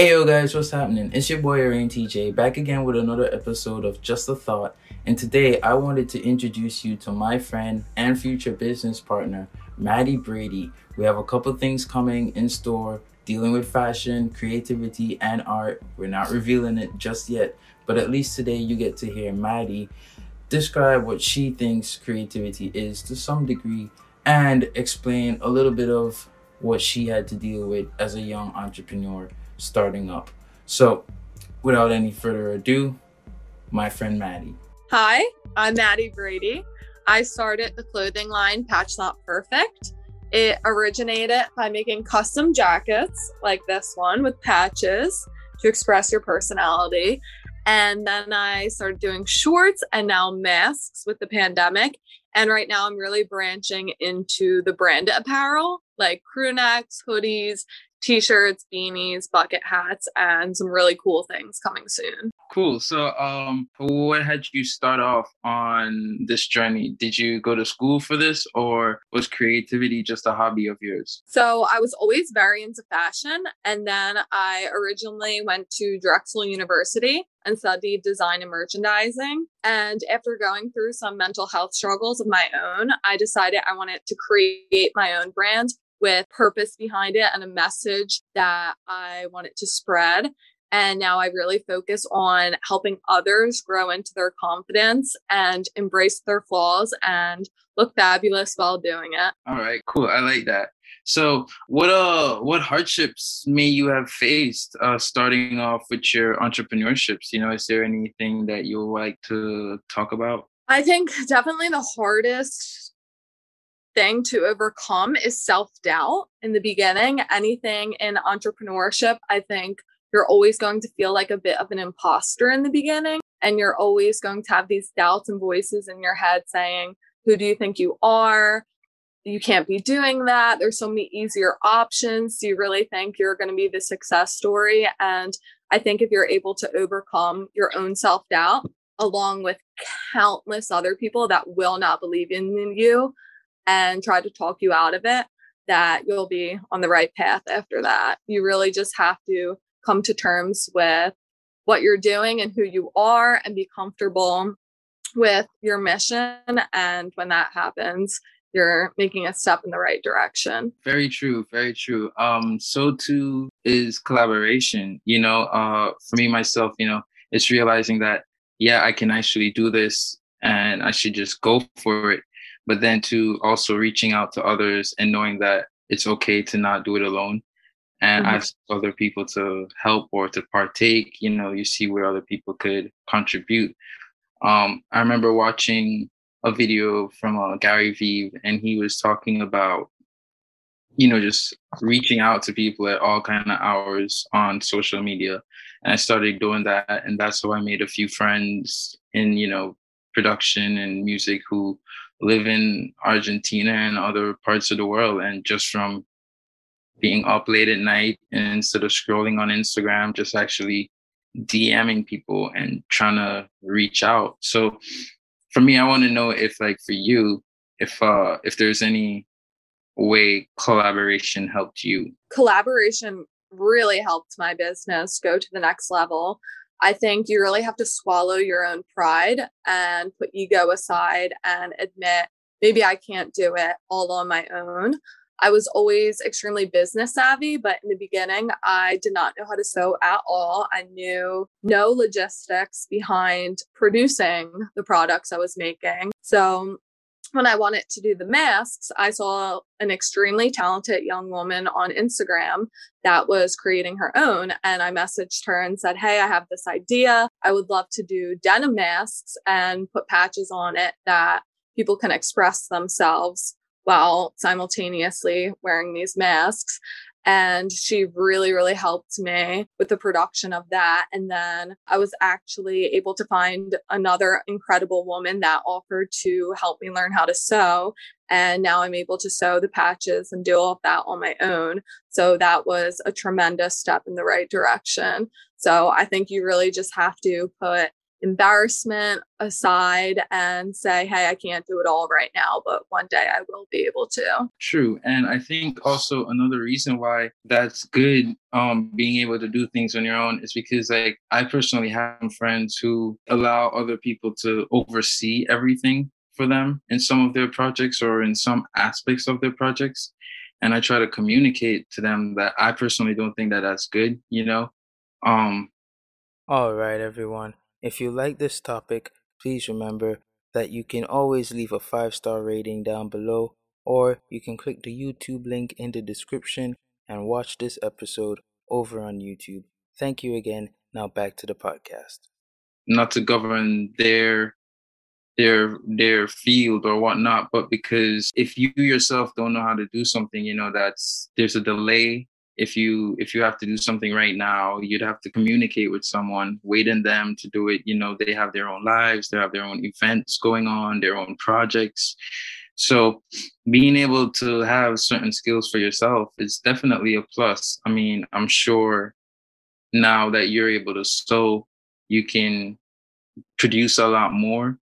Hey yo guys, what's happening? It's your boy Arain TJ back again with another episode of Just a Thought. And today I wanted to introduce you to my friend and future business partner, Maddie Brady. We have a couple things coming in store dealing with fashion, creativity, and art. We're not revealing it just yet, but at least today you get to hear Maddie describe what she thinks creativity is to some degree and explain a little bit of what she had to deal with as a young entrepreneur starting up. So, without any further ado, my friend Maddie. Hi, I'm Maddie Brady. I started the clothing line Patch Not Perfect. It originated by making custom jackets like this one with patches to express your personality. And then I started doing shorts and now masks with the pandemic. And right now I'm really branching into the brand apparel like crew necks, hoodies, t-shirts, beanies, bucket hats, and some really cool things coming soon. Cool. So, um, what had you start off on this journey? Did you go to school for this, or was creativity just a hobby of yours? So, I was always very into fashion, and then I originally went to Drexel University and studied design and merchandising. And after going through some mental health struggles of my own, I decided I wanted to create my own brand with purpose behind it and a message that I wanted to spread. And now I really focus on helping others grow into their confidence and embrace their flaws and look fabulous while doing it. All right, cool. I like that. So, what uh, what hardships may you have faced uh, starting off with your entrepreneurships? You know, is there anything that you would like to talk about? I think definitely the hardest thing to overcome is self doubt in the beginning. Anything in entrepreneurship, I think you're always going to feel like a bit of an imposter in the beginning. And you're always going to have these doubts and voices in your head saying, Who do you think you are? You can't be doing that. There's so many easier options. Do you really think you're going to be the success story? And I think if you're able to overcome your own self doubt, along with countless other people that will not believe in you, and try to talk you out of it, that you'll be on the right path after that. You really just have to come to terms with what you're doing and who you are and be comfortable with your mission. And when that happens, you're making a step in the right direction. Very true, very true. Um, so too is collaboration. You know, uh, for me myself, you know, it's realizing that yeah, I can actually do this and I should just go for it but then to also reaching out to others and knowing that it's okay to not do it alone. And mm-hmm. ask other people to help or to partake you know you see where other people could contribute. Um, i remember watching a video from uh, gary vee and he was talking about you know just reaching out to people at all kind of hours on social media. And i started doing that and that's how i made a few friends in you know production and music who live in Argentina and other parts of the world. And just from being up late at night and instead of scrolling on Instagram, just actually DMing people and trying to reach out. So for me, I want to know if like for you, if uh if there's any way collaboration helped you. Collaboration really helped my business go to the next level. I think you really have to swallow your own pride and put ego aside and admit maybe I can't do it all on my own. I was always extremely business savvy, but in the beginning, I did not know how to sew at all. I knew no logistics behind producing the products I was making. So when I wanted to do the masks, I saw an extremely talented young woman on Instagram that was creating her own. And I messaged her and said, Hey, I have this idea. I would love to do denim masks and put patches on it that people can express themselves while simultaneously wearing these masks. And she really, really helped me with the production of that. And then I was actually able to find another incredible woman that offered to help me learn how to sew. And now I'm able to sew the patches and do all of that on my own. So that was a tremendous step in the right direction. So I think you really just have to put embarrassment aside and say, hey, I can't do it all right now, but one day I will be able to. True. And I think also another reason why that's good, um, being able to do things on your own is because like I personally have friends who allow other people to oversee everything for them in some of their projects or in some aspects of their projects. And I try to communicate to them that I personally don't think that that's good, you know? Um, all right, everyone. If you like this topic, please remember that you can always leave a five star rating down below, or you can click the YouTube link in the description and watch this episode over on YouTube. Thank you again. Now back to the podcast. Not to govern their their their field or whatnot, but because if you yourself don't know how to do something, you know that's there's a delay if you if you have to do something right now you'd have to communicate with someone waiting them to do it. You know they have their own lives they have their own events going on their own projects. So being able to have certain skills for yourself is definitely a plus. I mean i'm sure now that you're able to sew you can produce a lot more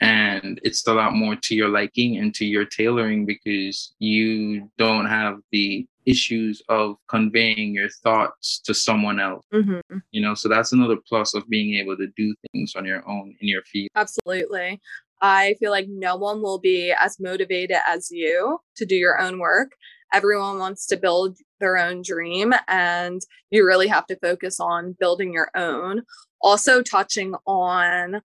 and it's a lot more to your liking and to your tailoring because you don't have the issues of conveying your thoughts to someone else. Mm-hmm. you know so that's another plus of being able to do things on your own in your field absolutely. I feel like no one will be as motivated as you to do your own work. Everyone wants to build their own dream and you really have to focus on building your own. Also touching on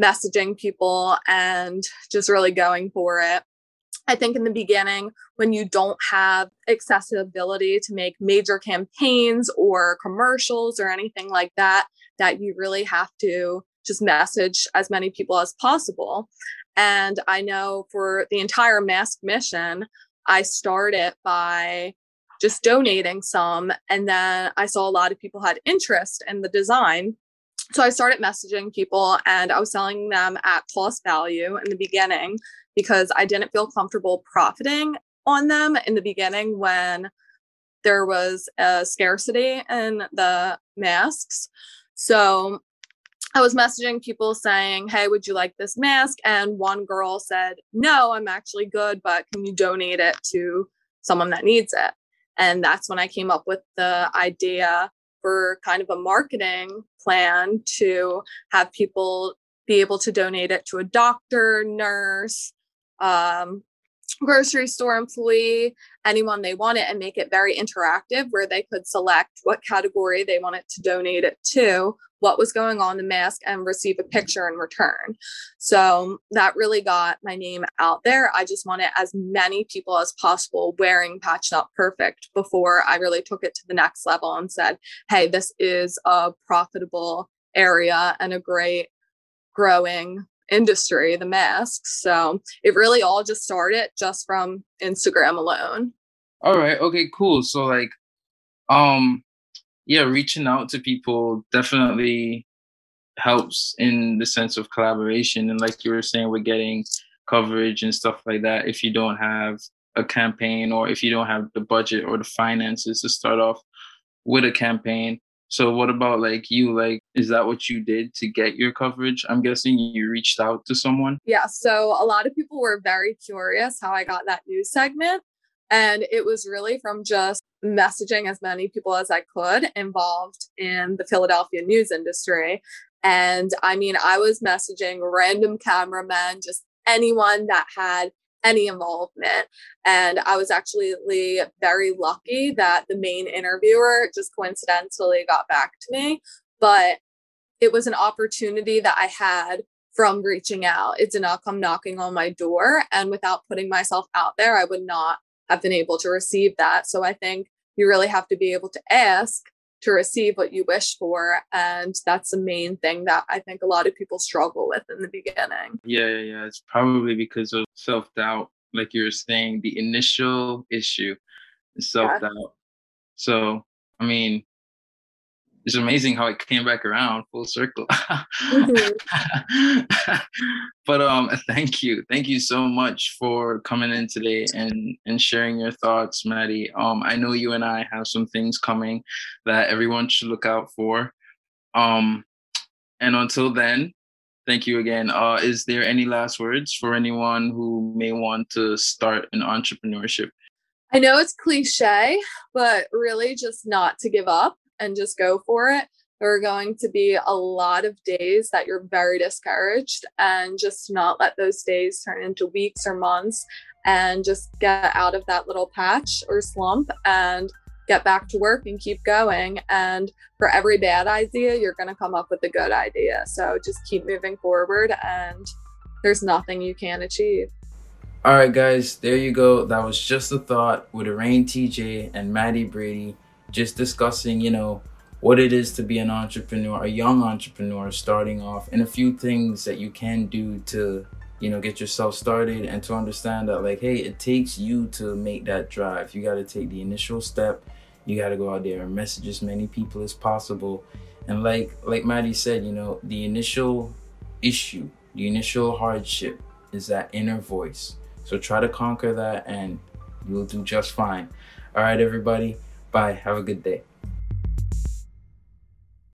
messaging people and just really going for it I think in the beginning, when you don't have accessibility to make major campaigns or commercials or anything like that, that you really have to just message as many people as possible. And I know for the entire mask mission, I started by just donating some. And then I saw a lot of people had interest in the design. So I started messaging people and I was selling them at cost value in the beginning because I didn't feel comfortable profiting on them in the beginning when there was a scarcity in the masks. So I was messaging people saying, Hey, would you like this mask? And one girl said, No, I'm actually good, but can you donate it to someone that needs it? And that's when I came up with the idea for kind of a marketing plan to have people be able to donate it to a doctor, nurse, um, grocery store employee, anyone they want it, and make it very interactive where they could select what category they wanted to donate it to, what was going on the mask, and receive a picture in return. So that really got my name out there. I just wanted as many people as possible wearing Patch Not Perfect before I really took it to the next level and said, hey, this is a profitable area and a great growing industry, the masks. So it really all just started just from Instagram alone. All right. Okay, cool. So like um yeah, reaching out to people definitely helps in the sense of collaboration and like you were saying we're getting coverage and stuff like that if you don't have a campaign or if you don't have the budget or the finances to start off with a campaign so what about like you? Like, is that what you did to get your coverage? I'm guessing you reached out to someone. Yeah. So a lot of people were very curious how I got that news segment. And it was really from just messaging as many people as I could involved in the Philadelphia news industry. And I mean, I was messaging random cameramen, just anyone that had any involvement. And I was actually very lucky that the main interviewer just coincidentally got back to me. But it was an opportunity that I had from reaching out. It did not come knocking on my door. And without putting myself out there, I would not have been able to receive that. So I think you really have to be able to ask to receive what you wish for. And that's the main thing that I think a lot of people struggle with in the beginning. Yeah, yeah, yeah. It's probably because of self doubt, like you were saying, the initial issue is self doubt. Yeah. So, I mean, it's amazing how it came back around full circle. mm-hmm. but um thank you. Thank you so much for coming in today and and sharing your thoughts, Maddie. Um I know you and I have some things coming that everyone should look out for. Um and until then, Thank you again. Uh, is there any last words for anyone who may want to start an entrepreneurship? I know it's cliche, but really just not to give up and just go for it. There are going to be a lot of days that you're very discouraged, and just not let those days turn into weeks or months and just get out of that little patch or slump and get back to work and keep going. And for every bad idea, you're going to come up with a good idea. So just keep moving forward, and there's nothing you can't achieve. All right, guys, there you go. That was just a thought with Arain TJ and Maddie Brady, just discussing, you know, what it is to be an entrepreneur, a young entrepreneur starting off, and a few things that you can do to you know get yourself started and to understand that like hey it takes you to make that drive. You got to take the initial step. You got to go out there and message as many people as possible. And like like maddie said you know the initial issue the initial hardship is that inner voice. So try to conquer that and you'll do just fine. All right everybody bye. Have a good day